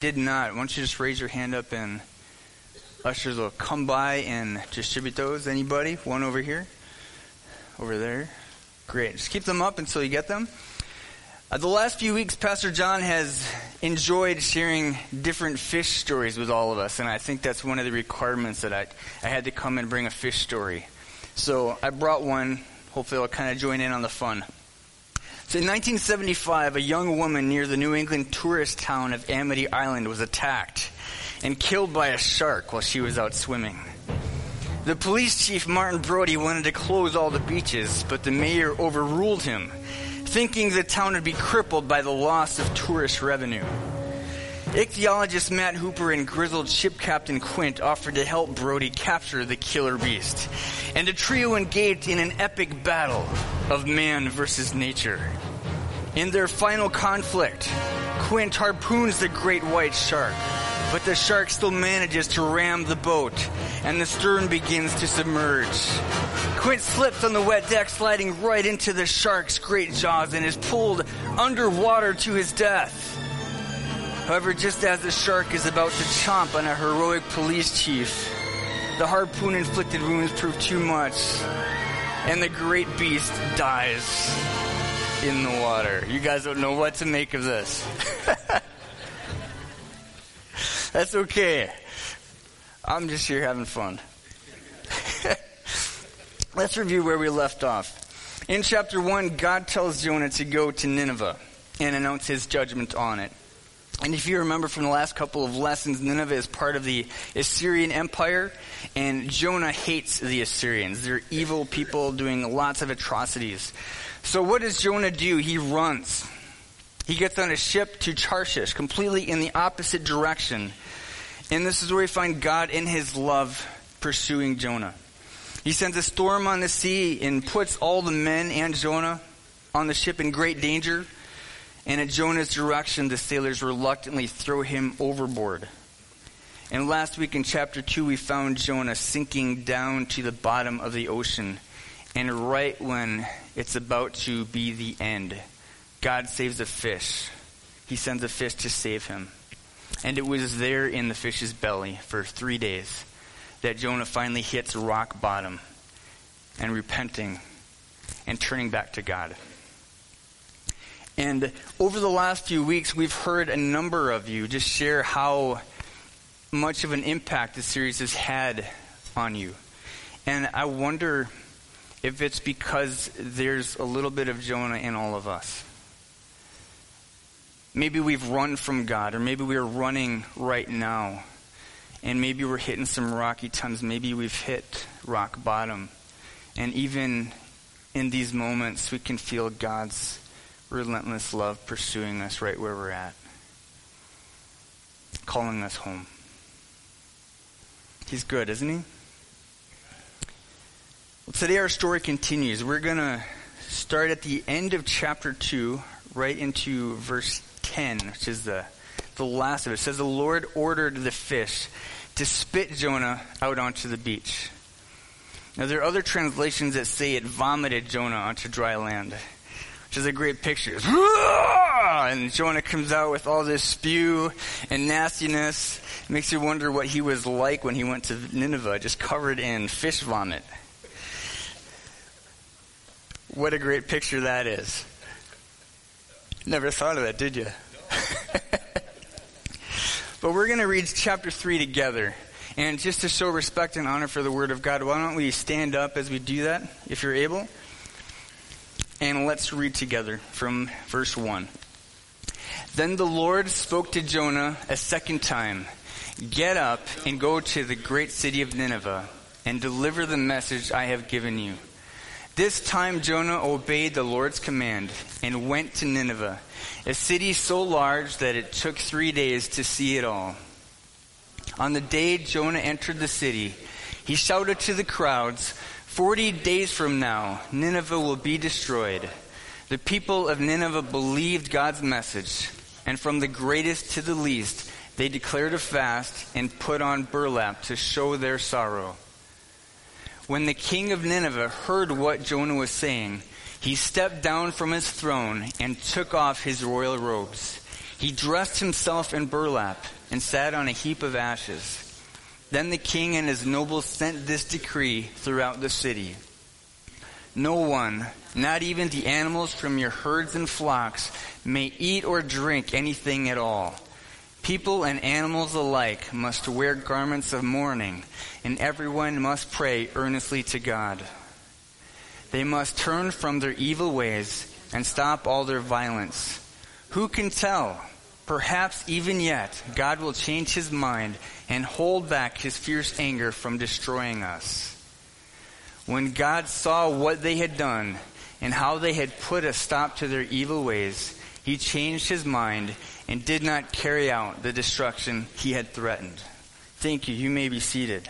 did not, why don't you just raise your hand up and ushers will come by and distribute those. Anybody? One over here? Over there? Great. Just keep them up until you get them. Uh, the last few weeks, Pastor John has enjoyed sharing different fish stories with all of us, and I think that's one of the requirements that I, I had to come and bring a fish story. So I brought one. Hopefully, I'll kind of join in on the fun. So in 1975, a young woman near the New England tourist town of Amity Island was attacked and killed by a shark while she was out swimming. The police chief, Martin Brody, wanted to close all the beaches, but the mayor overruled him, thinking the town would be crippled by the loss of tourist revenue. Ichthyologist Matt Hooper and grizzled ship captain Quint offered to help Brody capture the killer beast, and the trio engaged in an epic battle of man versus nature. In their final conflict, Quint harpoons the great white shark, but the shark still manages to ram the boat, and the stern begins to submerge. Quint slips on the wet deck, sliding right into the shark's great jaws, and is pulled underwater to his death. However, just as the shark is about to chomp on a heroic police chief, the harpoon inflicted wounds prove too much, and the great beast dies in the water. You guys don't know what to make of this. That's okay. I'm just here having fun. Let's review where we left off. In chapter 1, God tells Jonah to go to Nineveh and announce his judgment on it. And if you remember from the last couple of lessons, Nineveh is part of the Assyrian Empire, and Jonah hates the Assyrians. They're evil people doing lots of atrocities. So what does Jonah do? He runs. He gets on a ship to Tarshish, completely in the opposite direction. And this is where we find God in his love pursuing Jonah. He sends a storm on the sea and puts all the men and Jonah on the ship in great danger. And at Jonah's direction, the sailors reluctantly throw him overboard. And last week in chapter 2, we found Jonah sinking down to the bottom of the ocean. And right when it's about to be the end, God saves a fish. He sends a fish to save him. And it was there in the fish's belly for three days that Jonah finally hits rock bottom and repenting and turning back to God. And over the last few weeks, we've heard a number of you just share how much of an impact this series has had on you. And I wonder if it's because there's a little bit of Jonah in all of us. Maybe we've run from God, or maybe we're running right now. And maybe we're hitting some rocky times. Maybe we've hit rock bottom. And even in these moments, we can feel God's relentless love pursuing us right where we're at, calling us home. He's good, isn't he? Well, today our story continues. We're going to start at the end of chapter 2, right into verse 10, which is the, the last of it. It says, The Lord ordered the fish to spit Jonah out onto the beach. Now, there are other translations that say it vomited Jonah onto dry land, which is a great picture. And Jonah comes out with all this spew and nastiness. It makes you wonder what he was like when he went to Nineveh, just covered in fish vomit. What a great picture that is. Never thought of that, did you? but we're going to read chapter 3 together. And just to show respect and honor for the Word of God, why don't we stand up as we do that, if you're able? And let's read together from verse 1. Then the Lord spoke to Jonah a second time Get up and go to the great city of Nineveh and deliver the message I have given you. This time Jonah obeyed the Lord's command and went to Nineveh, a city so large that it took three days to see it all. On the day Jonah entered the city, he shouted to the crowds, Forty days from now, Nineveh will be destroyed. The people of Nineveh believed God's message, and from the greatest to the least, they declared a fast and put on burlap to show their sorrow. When the king of Nineveh heard what Jonah was saying, he stepped down from his throne and took off his royal robes. He dressed himself in burlap and sat on a heap of ashes. Then the king and his nobles sent this decree throughout the city. No one, not even the animals from your herds and flocks, may eat or drink anything at all. People and animals alike must wear garments of mourning, and everyone must pray earnestly to God. They must turn from their evil ways and stop all their violence. Who can tell? Perhaps even yet, God will change his mind and hold back his fierce anger from destroying us. When God saw what they had done and how they had put a stop to their evil ways, he changed his mind and did not carry out the destruction he had threatened. Thank you. You may be seated.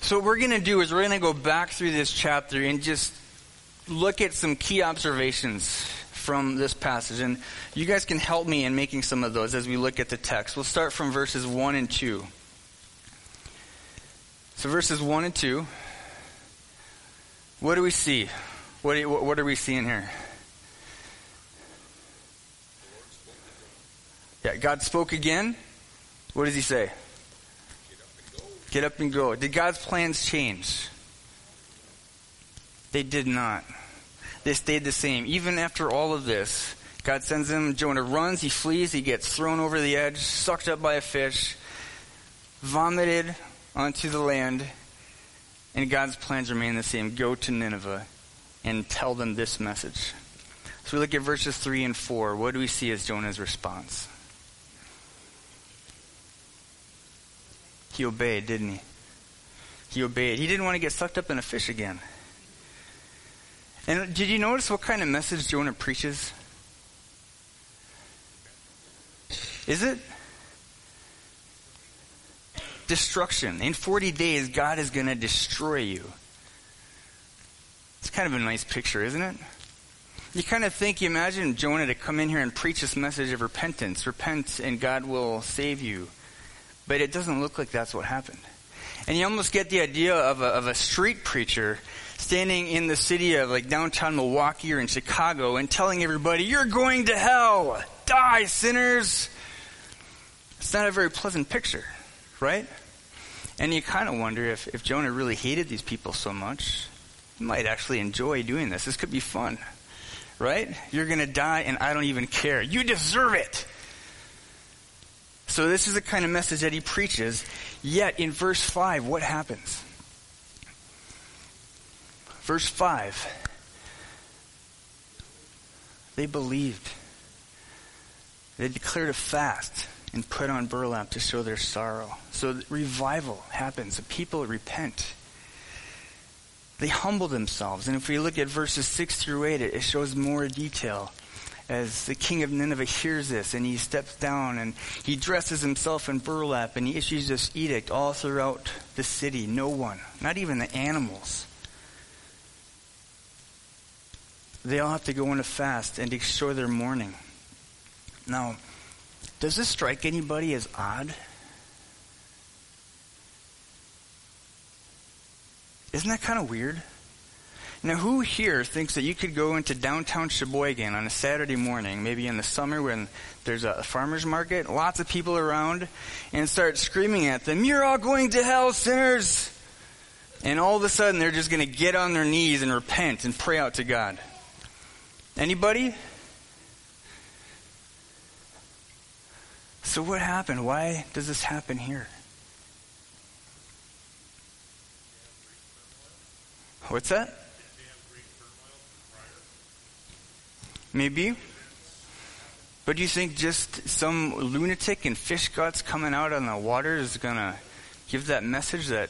So, what we're going to do is we're going to go back through this chapter and just look at some key observations from this passage. And you guys can help me in making some of those as we look at the text. We'll start from verses 1 and 2. So, verses 1 and 2. What do we see? What, you, what are we seeing here? Yeah, God spoke again. What does he say? Get up and go. Did God's plans change? They did not. They stayed the same. Even after all of this, God sends him. Jonah runs, he flees, he gets thrown over the edge, sucked up by a fish, vomited onto the land, and God's plans remain the same. Go to Nineveh and tell them this message. So we look at verses 3 and 4. What do we see as Jonah's response? He obeyed, didn't he? He obeyed. He didn't want to get sucked up in a fish again. And did you notice what kind of message Jonah preaches? Is it? Destruction. In 40 days, God is going to destroy you. It's kind of a nice picture, isn't it? You kind of think, you imagine Jonah to come in here and preach this message of repentance. Repent and God will save you. But it doesn't look like that's what happened. And you almost get the idea of a, of a street preacher standing in the city of like downtown Milwaukee or in Chicago and telling everybody, you're going to hell! Die, sinners! It's not a very pleasant picture, right? And you kind of wonder if, if Jonah really hated these people so much, he might actually enjoy doing this. This could be fun, right? You're going to die and I don't even care. You deserve it! So this is the kind of message that he preaches. Yet in verse 5, what happens? Verse 5. They believed. They declared a fast and put on burlap to show their sorrow. So revival happens. The people repent. They humble themselves. And if we look at verses 6 through 8, it shows more detail as the king of Nineveh hears this and he steps down and he dresses himself in burlap and he issues this edict all throughout the city. No one, not even the animals. They all have to go on a fast and show their mourning. Now, does this strike anybody as odd? Isn't that kind of weird? Now, who here thinks that you could go into downtown Sheboygan on a Saturday morning, maybe in the summer when there's a farmer's market, lots of people around, and start screaming at them, You're all going to hell, sinners! And all of a sudden, they're just going to get on their knees and repent and pray out to God. Anybody? So, what happened? Why does this happen here? What's that? Maybe. But do you think just some lunatic in fish guts coming out on the water is going to give that message that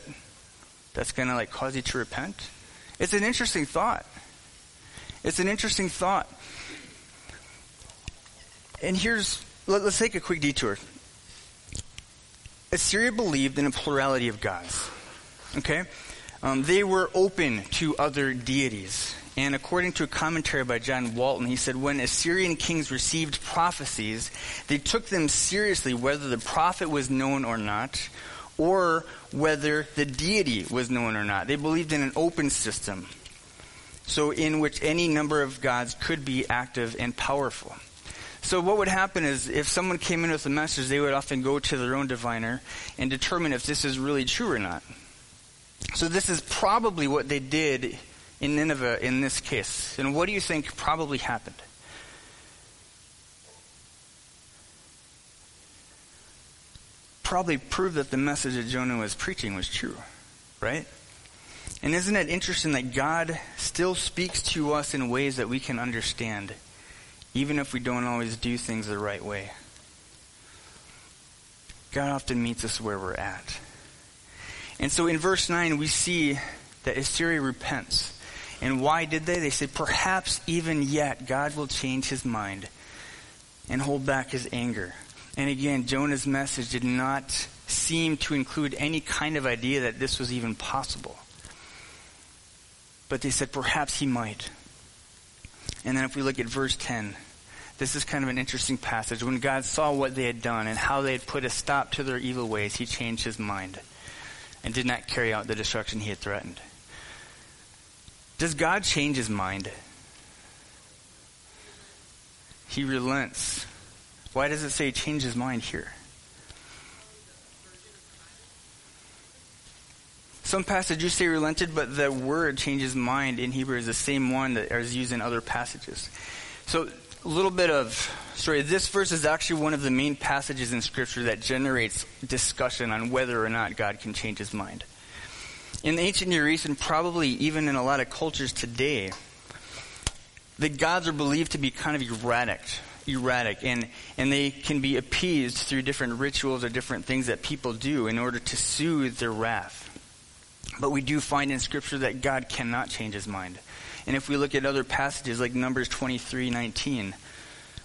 that's going to like cause you to repent? It's an interesting thought. It's an interesting thought. And here's, let, us take a quick detour. Assyria believed in a plurality of gods. Okay? Um, they were open to other deities. And according to a commentary by John Walton, he said when Assyrian kings received prophecies, they took them seriously whether the prophet was known or not, or whether the deity was known or not. They believed in an open system, so in which any number of gods could be active and powerful. So what would happen is if someone came in with a message, they would often go to their own diviner and determine if this is really true or not. So this is probably what they did in Nineveh in this case. And what do you think probably happened? Probably proved that the message that Jonah was preaching was true, right? And isn't it interesting that God still speaks to us in ways that we can understand, even if we don't always do things the right way? God often meets us where we're at. And so in verse 9, we see that Assyria repents. And why did they? They said, perhaps even yet God will change his mind and hold back his anger. And again, Jonah's message did not seem to include any kind of idea that this was even possible. But they said perhaps he might. And then if we look at verse 10, this is kind of an interesting passage. When God saw what they had done and how they had put a stop to their evil ways, he changed his mind and did not carry out the destruction he had threatened. Does God change his mind? He relents. Why does it say change his mind here? Some passages say relented, but the word changes mind in Hebrew is the same one that is used in other passages. So, a little bit of story. This verse is actually one of the main passages in Scripture that generates discussion on whether or not God can change his mind. In the ancient Near East, and probably even in a lot of cultures today, the gods are believed to be kind of erratic, erratic, and, and they can be appeased through different rituals or different things that people do in order to soothe their wrath. But we do find in Scripture that God cannot change his mind. And if we look at other passages like Numbers 23 19,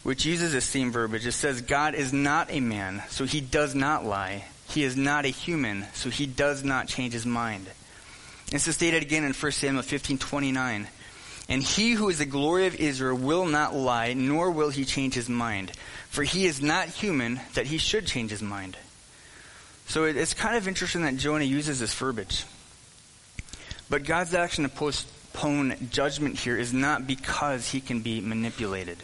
which uses the same verbiage, it says, God is not a man, so he does not lie. He is not a human, so he does not change his mind. Is stated again in 1 Samuel 15 29. And he who is the glory of Israel will not lie, nor will he change his mind. For he is not human that he should change his mind. So it's kind of interesting that Jonah uses this verbiage. But God's action to postpone judgment here is not because he can be manipulated.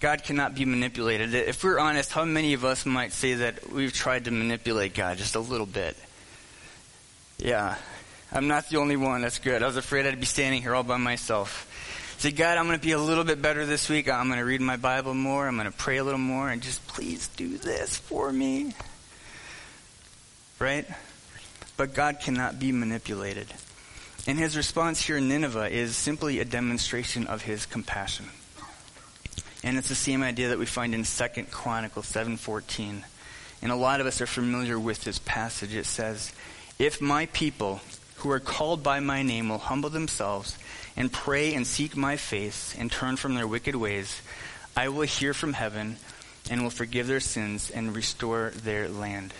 God cannot be manipulated. If we're honest, how many of us might say that we've tried to manipulate God just a little bit? Yeah, I'm not the only one. That's good. I was afraid I'd be standing here all by myself. Say, God, I'm going to be a little bit better this week. I'm going to read my Bible more. I'm going to pray a little more, and just please do this for me. Right? But God cannot be manipulated. And his response here in Nineveh is simply a demonstration of his compassion. And it's the same idea that we find in 2 Chronicles 7:14. And a lot of us are familiar with this passage. It says, "If my people who are called by my name will humble themselves and pray and seek my face and turn from their wicked ways, I will hear from heaven and will forgive their sins and restore their land."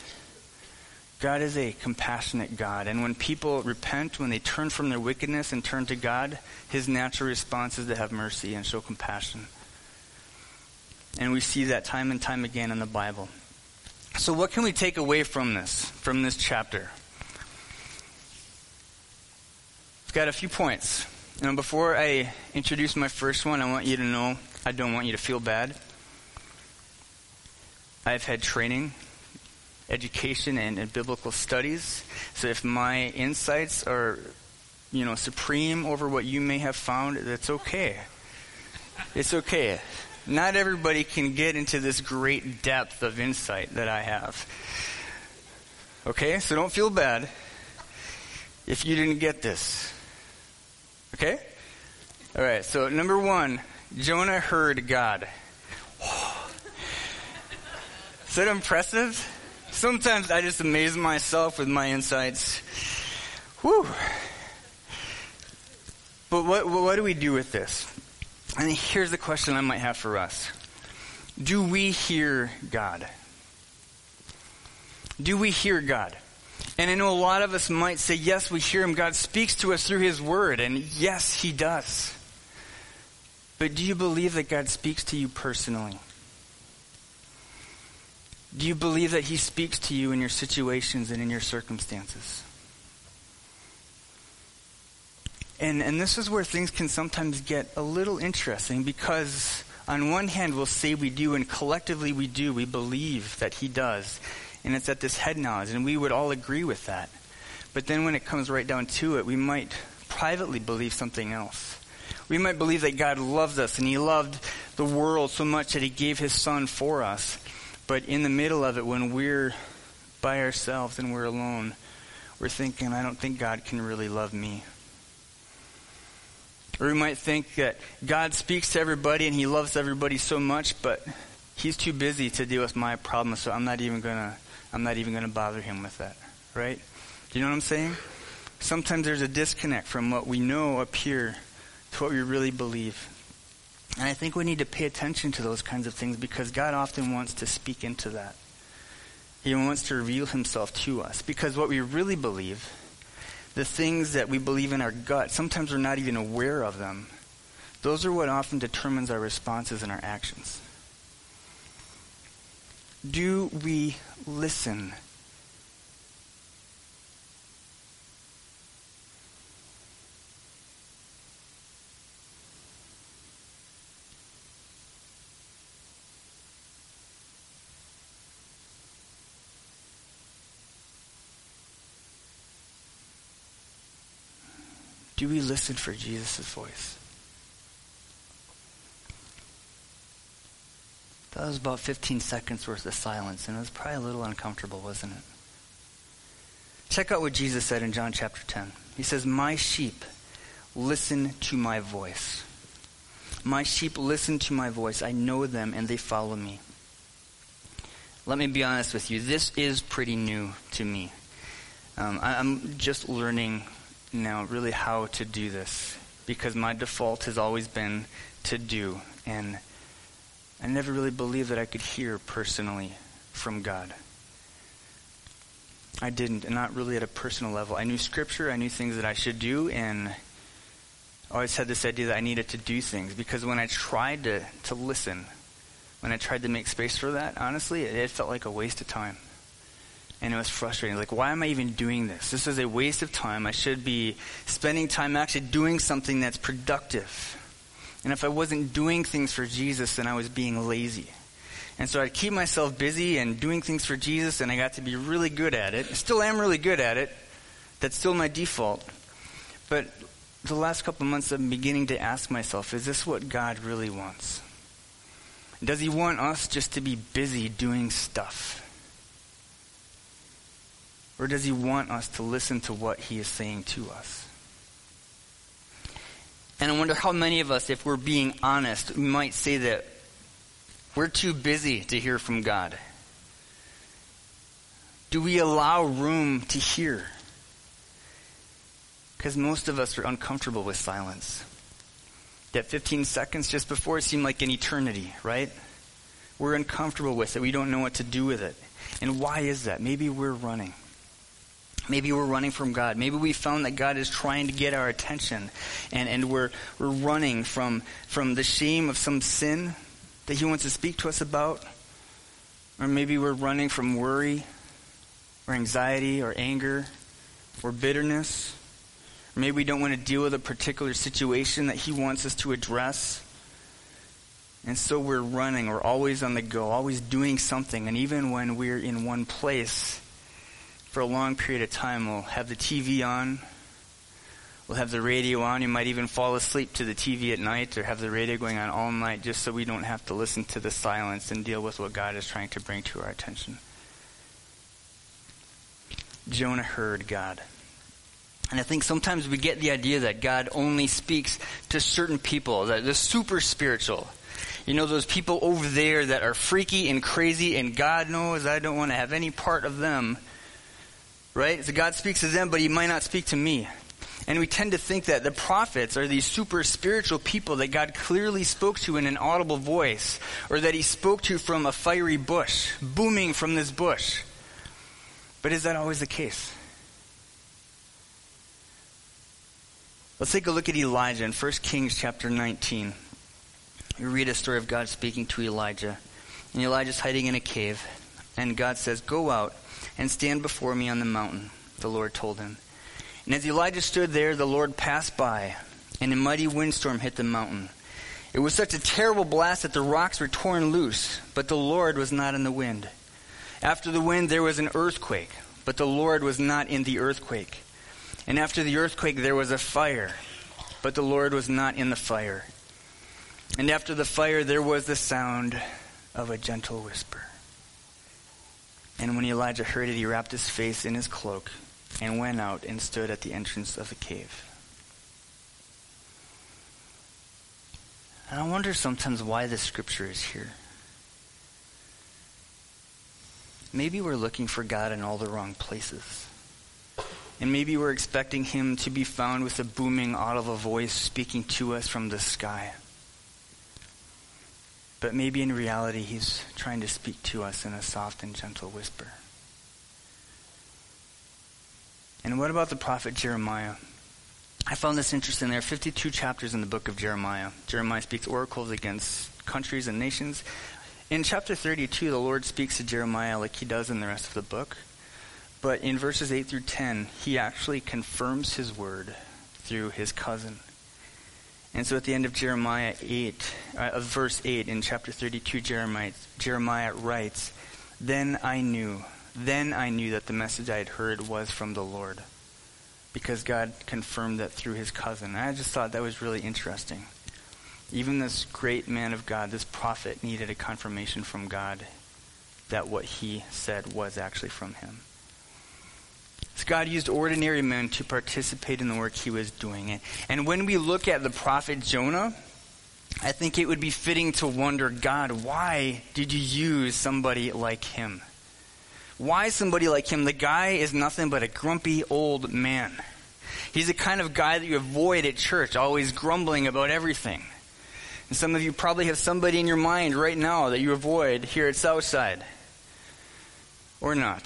God is a compassionate God. And when people repent, when they turn from their wickedness and turn to God, his natural response is to have mercy and show compassion. And we see that time and time again in the Bible. So, what can we take away from this, from this chapter? I've got a few points. And before I introduce my first one, I want you to know I don't want you to feel bad. I've had training education and, and biblical studies. So if my insights are, you know, supreme over what you may have found, that's okay. It's okay. Not everybody can get into this great depth of insight that I have. Okay? So don't feel bad if you didn't get this. Okay? All right. So number 1, Jonah heard God. Is that impressive? Sometimes I just amaze myself with my insights. Whew. But what, what do we do with this? And here's the question I might have for us Do we hear God? Do we hear God? And I know a lot of us might say, yes, we hear Him. God speaks to us through His Word. And yes, He does. But do you believe that God speaks to you personally? Do you believe that He speaks to you in your situations and in your circumstances? And, and this is where things can sometimes get a little interesting because on one hand, we'll say we do, and collectively we do. We believe that He does. And it's at this head knowledge, and we would all agree with that. But then when it comes right down to it, we might privately believe something else. We might believe that God loves us and He loved the world so much that He gave His Son for us. But in the middle of it, when we're by ourselves and we're alone, we're thinking, I don't think God can really love me. Or we might think that God speaks to everybody and He loves everybody so much, but He's too busy to deal with my problems, so I'm not even gonna I'm not even gonna bother Him with that. Right? Do you know what I'm saying? Sometimes there's a disconnect from what we know up here to what we really believe. And I think we need to pay attention to those kinds of things because God often wants to speak into that. He wants to reveal himself to us because what we really believe, the things that we believe in our gut, sometimes we're not even aware of them. Those are what often determines our responses and our actions. Do we listen Do we listen for Jesus' voice? That was about 15 seconds worth of silence, and it was probably a little uncomfortable, wasn't it? Check out what Jesus said in John chapter 10. He says, My sheep listen to my voice. My sheep listen to my voice. I know them, and they follow me. Let me be honest with you. This is pretty new to me. Um, I, I'm just learning now really how to do this because my default has always been to do. And I never really believed that I could hear personally from God. I didn't, and not really at a personal level. I knew Scripture, I knew things that I should do, and I always had this idea that I needed to do things because when I tried to, to listen, when I tried to make space for that, honestly, it, it felt like a waste of time and it was frustrating. Like, why am I even doing this? This is a waste of time. I should be spending time actually doing something that's productive. And if I wasn't doing things for Jesus, then I was being lazy. And so I'd keep myself busy and doing things for Jesus, and I got to be really good at it. I still am really good at it. That's still my default. But the last couple months, I'm beginning to ask myself, is this what God really wants? Does He want us just to be busy doing stuff? Or does he want us to listen to what he is saying to us? And I wonder how many of us, if we're being honest, we might say that we're too busy to hear from God. Do we allow room to hear? Because most of us are uncomfortable with silence. That 15 seconds just before it seemed like an eternity, right? We're uncomfortable with it. We don't know what to do with it. And why is that? Maybe we're running. Maybe we're running from God. Maybe we found that God is trying to get our attention and, and we're, we're running from, from the shame of some sin that He wants to speak to us about. Or maybe we're running from worry or anxiety or anger or bitterness. Or maybe we don't want to deal with a particular situation that He wants us to address. And so we're running. We're always on the go, always doing something. And even when we're in one place, for a long period of time. We'll have the TV on. We'll have the radio on. You might even fall asleep to the TV at night or have the radio going on all night just so we don't have to listen to the silence and deal with what God is trying to bring to our attention. Jonah heard God. And I think sometimes we get the idea that God only speaks to certain people, that the super spiritual. You know, those people over there that are freaky and crazy, and God knows I don't want to have any part of them. Right? So God speaks to them, but he might not speak to me. And we tend to think that the prophets are these super spiritual people that God clearly spoke to in an audible voice, or that he spoke to from a fiery bush, booming from this bush. But is that always the case? Let's take a look at Elijah in 1 Kings chapter 19. We read a story of God speaking to Elijah. And Elijah's hiding in a cave. And God says, Go out and stand before me on the mountain, the Lord told him. And as Elijah stood there, the Lord passed by, and a mighty windstorm hit the mountain. It was such a terrible blast that the rocks were torn loose, but the Lord was not in the wind. After the wind, there was an earthquake, but the Lord was not in the earthquake. And after the earthquake, there was a fire, but the Lord was not in the fire. And after the fire, there was the sound of a gentle whisper. And when Elijah heard it, he wrapped his face in his cloak and went out and stood at the entrance of the cave. And I wonder sometimes why this scripture is here. Maybe we're looking for God in all the wrong places. And maybe we're expecting him to be found with a booming, audible voice speaking to us from the sky. But maybe in reality, he's trying to speak to us in a soft and gentle whisper. And what about the prophet Jeremiah? I found this interesting. There are 52 chapters in the book of Jeremiah. Jeremiah speaks oracles against countries and nations. In chapter 32, the Lord speaks to Jeremiah like he does in the rest of the book. But in verses 8 through 10, he actually confirms his word through his cousin. And so at the end of Jeremiah 8, uh, of verse 8 in chapter 32, Jeremiah, Jeremiah writes, Then I knew, then I knew that the message I had heard was from the Lord. Because God confirmed that through his cousin. And I just thought that was really interesting. Even this great man of God, this prophet, needed a confirmation from God that what he said was actually from him. So God used ordinary men to participate in the work he was doing. And when we look at the prophet Jonah, I think it would be fitting to wonder, God, why did you use somebody like him? Why somebody like him? The guy is nothing but a grumpy old man. He's the kind of guy that you avoid at church, always grumbling about everything. And some of you probably have somebody in your mind right now that you avoid here at Southside. Or not.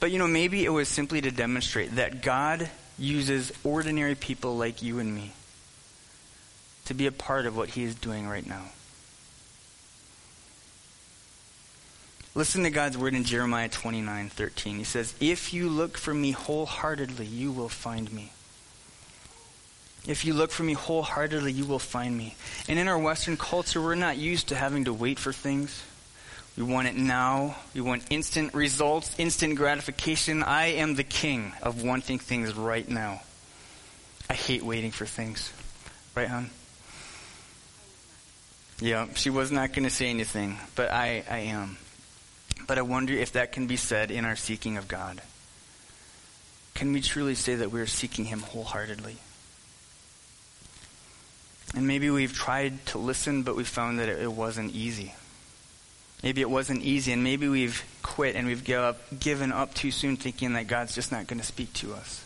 But you know, maybe it was simply to demonstrate that God uses ordinary people like you and me to be a part of what He is doing right now. Listen to God's word in Jeremiah 29 13. He says, If you look for me wholeheartedly, you will find me. If you look for me wholeheartedly, you will find me. And in our Western culture, we're not used to having to wait for things. We want it now. We want instant results, instant gratification. I am the king of wanting things right now. I hate waiting for things. Right, hon? Yeah, she was not going to say anything, but I, I am. But I wonder if that can be said in our seeking of God. Can we truly say that we're seeking Him wholeheartedly? And maybe we've tried to listen, but we found that it wasn't easy. Maybe it wasn't easy, and maybe we've quit and we've give up, given up too soon thinking that God's just not going to speak to us.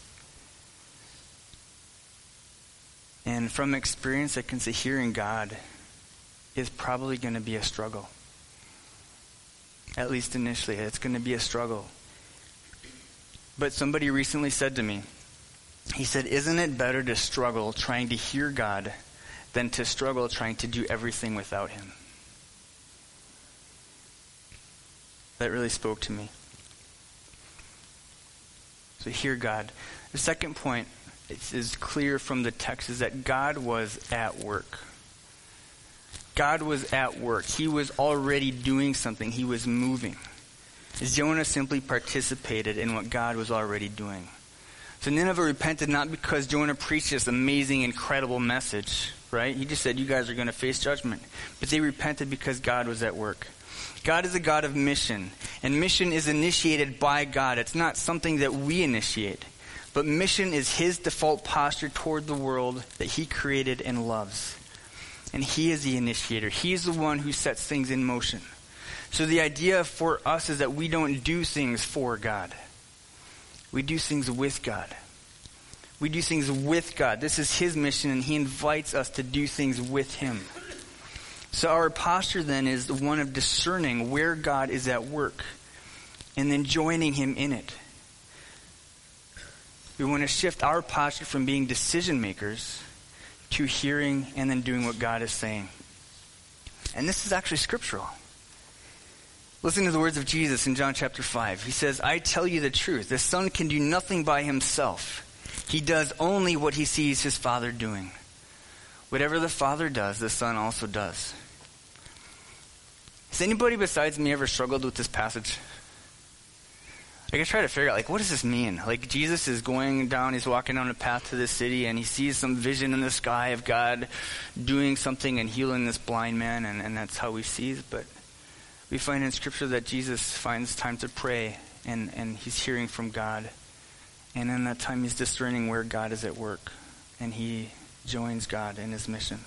And from experience, I can say hearing God is probably going to be a struggle. At least initially, it's going to be a struggle. But somebody recently said to me, he said, Isn't it better to struggle trying to hear God than to struggle trying to do everything without Him? That really spoke to me. So hear God. The second point is clear from the text is that God was at work. God was at work. He was already doing something. He was moving. Jonah simply participated in what God was already doing. So Nineveh repented not because Jonah preached this amazing, incredible message, right? He just said, You guys are going to face judgment. But they repented because God was at work. God is a God of mission, and mission is initiated by God. It's not something that we initiate, but mission is His default posture toward the world that He created and loves. And He is the initiator, He is the one who sets things in motion. So the idea for us is that we don't do things for God, we do things with God. We do things with God. This is His mission, and He invites us to do things with Him. So our posture then is one of discerning where God is at work and then joining Him in it. We want to shift our posture from being decision makers to hearing and then doing what God is saying. And this is actually scriptural. Listen to the words of Jesus in John chapter 5. He says, I tell you the truth. The Son can do nothing by himself. He does only what he sees his Father doing. Whatever the Father does, the Son also does. Has anybody besides me ever struggled with this passage? Like I try to figure out, like, what does this mean? Like Jesus is going down, he's walking down a path to the city, and he sees some vision in the sky of God doing something and healing this blind man, and, and that's how he sees. But we find in Scripture that Jesus finds time to pray, and, and he's hearing from God. And in that time, he's discerning where God is at work, and he joins God in his mission.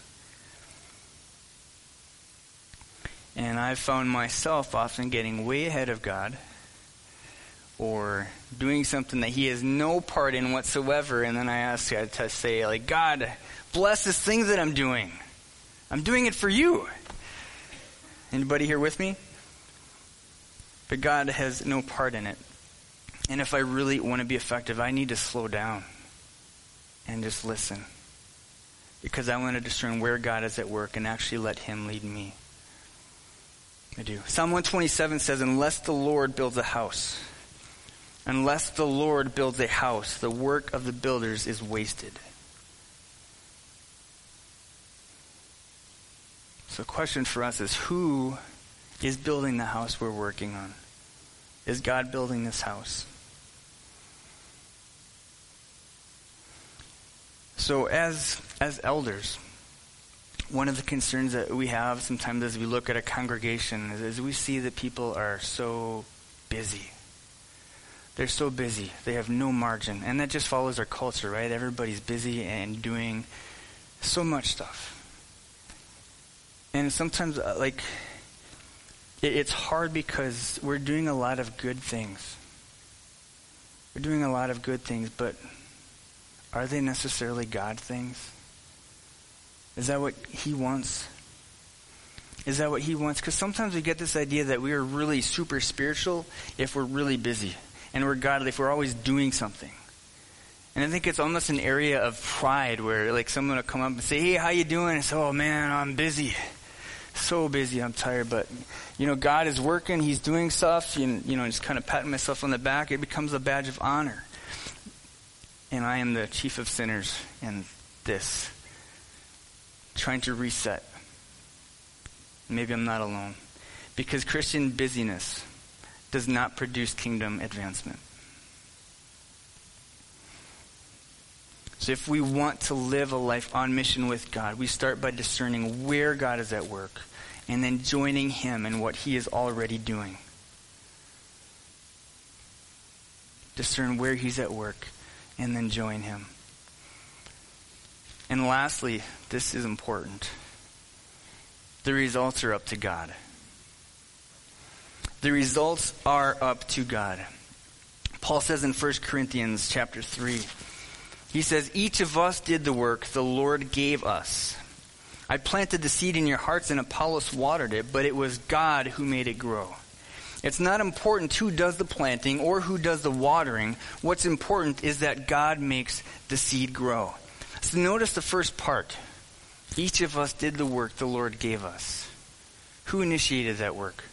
And I've found myself often getting way ahead of God or doing something that he has no part in whatsoever. And then I ask God to say, like, God, bless this thing that I'm doing. I'm doing it for you. Anybody here with me? But God has no part in it. And if I really want to be effective, I need to slow down and just listen. Because I want to discern where God is at work and actually let Him lead me. I do. Psalm 127 says, Unless the Lord builds a house, Unless the Lord builds a house, the work of the builders is wasted. So, the question for us is who is building the house we're working on? Is God building this house? So, as, as elders, one of the concerns that we have sometimes as we look at a congregation is, is we see that people are so busy they're so busy. They have no margin. And that just follows our culture, right? Everybody's busy and doing so much stuff. And sometimes, uh, like, it's hard because we're doing a lot of good things. We're doing a lot of good things, but are they necessarily God things? Is that what He wants? Is that what He wants? Because sometimes we get this idea that we are really super spiritual if we're really busy and we're godly if we're always doing something. And I think it's almost an area of pride where like someone will come up and say, Hey, how you doing? And say, Oh man, I'm busy. So busy, I'm tired. But, you know, God is working, He's doing stuff, and, you know, just kind of patting myself on the back. It becomes a badge of honor. And I am the chief of sinners in this. Trying to reset. Maybe I'm not alone. Because Christian busyness does not produce kingdom advancement. So, if we want to live a life on mission with God, we start by discerning where God is at work and then joining Him in what He is already doing. Discern where He's at work and then join Him. And lastly, this is important. The results are up to God. The results are up to God. Paul says in 1 Corinthians chapter 3, he says, Each of us did the work the Lord gave us. I planted the seed in your hearts and Apollos watered it, but it was God who made it grow. It's not important who does the planting or who does the watering. What's important is that God makes the seed grow. So notice the first part. Each of us did the work the Lord gave us. Who initiated that work?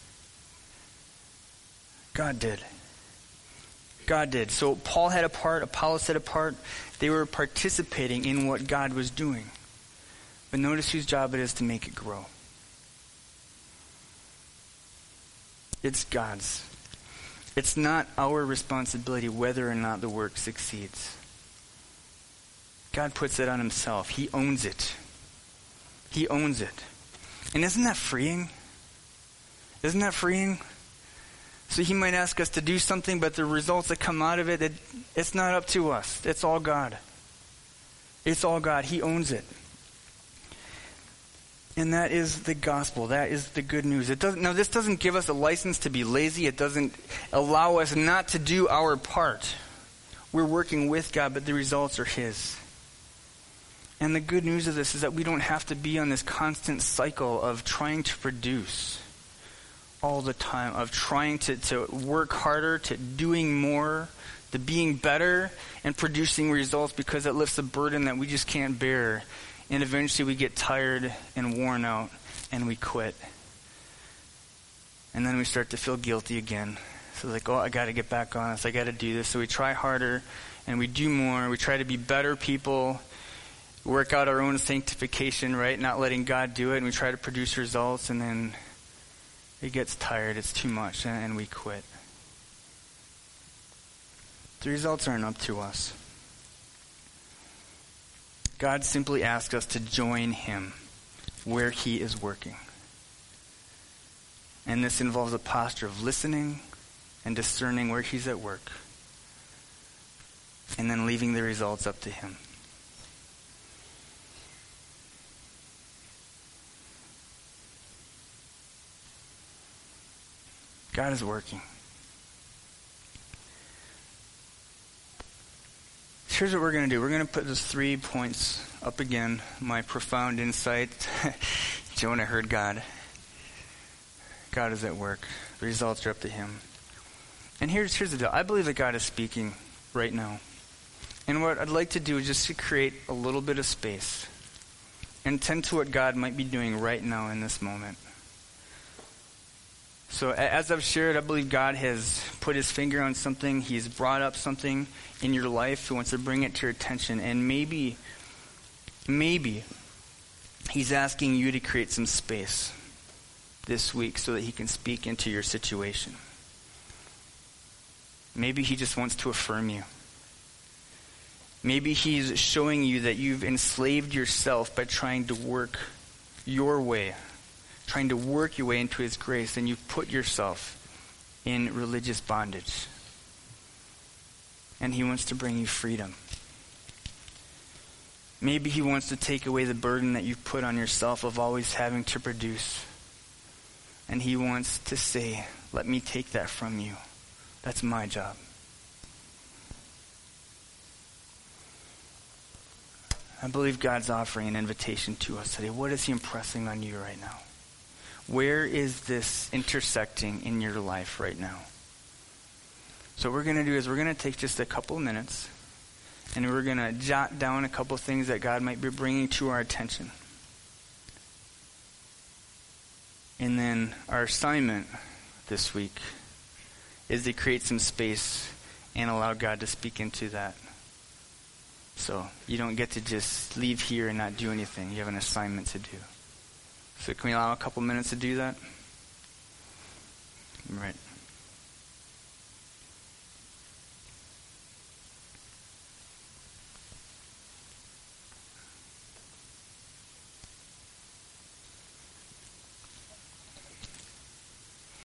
God did. God did. So Paul had a part, Apollos had a part. They were participating in what God was doing. But notice whose job it is to make it grow. It's God's. It's not our responsibility whether or not the work succeeds. God puts it on himself. He owns it. He owns it. And isn't that freeing? Isn't that freeing? So he might ask us to do something, but the results that come out of it, it it's not up to us. It's all God. It's all God. He owns it. And that is the gospel. That is the good news. It doesn't, now, this doesn't give us a license to be lazy. It doesn't allow us not to do our part. We're working with God, but the results are His. And the good news of this is that we don't have to be on this constant cycle of trying to produce all the time of trying to, to work harder, to doing more, to being better, and producing results because it lifts a burden that we just can't bear. And eventually we get tired and worn out and we quit. And then we start to feel guilty again. So like, oh, I got to get back on this. I got to do this. So we try harder and we do more. We try to be better people. Work out our own sanctification, right? Not letting God do it, and we try to produce results, and then it gets tired, it's too much, and we quit. The results aren't up to us. God simply asks us to join Him where He is working. And this involves a posture of listening and discerning where He's at work, and then leaving the results up to Him. God is working. Here's what we're going to do. We're going to put those three points up again. My profound insight. Jonah heard God. God is at work. The results are up to him. And here's, here's the deal. I believe that God is speaking right now. And what I'd like to do is just to create a little bit of space and tend to what God might be doing right now in this moment. So, as I've shared, I believe God has put his finger on something. He's brought up something in your life. He wants to bring it to your attention. And maybe, maybe, he's asking you to create some space this week so that he can speak into your situation. Maybe he just wants to affirm you. Maybe he's showing you that you've enslaved yourself by trying to work your way trying to work your way into His grace, then you've put yourself in religious bondage. And He wants to bring you freedom. Maybe He wants to take away the burden that you've put on yourself of always having to produce. And He wants to say, Let me take that from you. That's my job. I believe God's offering an invitation to us today. What is He impressing on you right now? Where is this intersecting in your life right now? So, what we're going to do is we're going to take just a couple minutes and we're going to jot down a couple things that God might be bringing to our attention. And then our assignment this week is to create some space and allow God to speak into that. So you don't get to just leave here and not do anything. You have an assignment to do. So can we allow a couple minutes to do that? Right.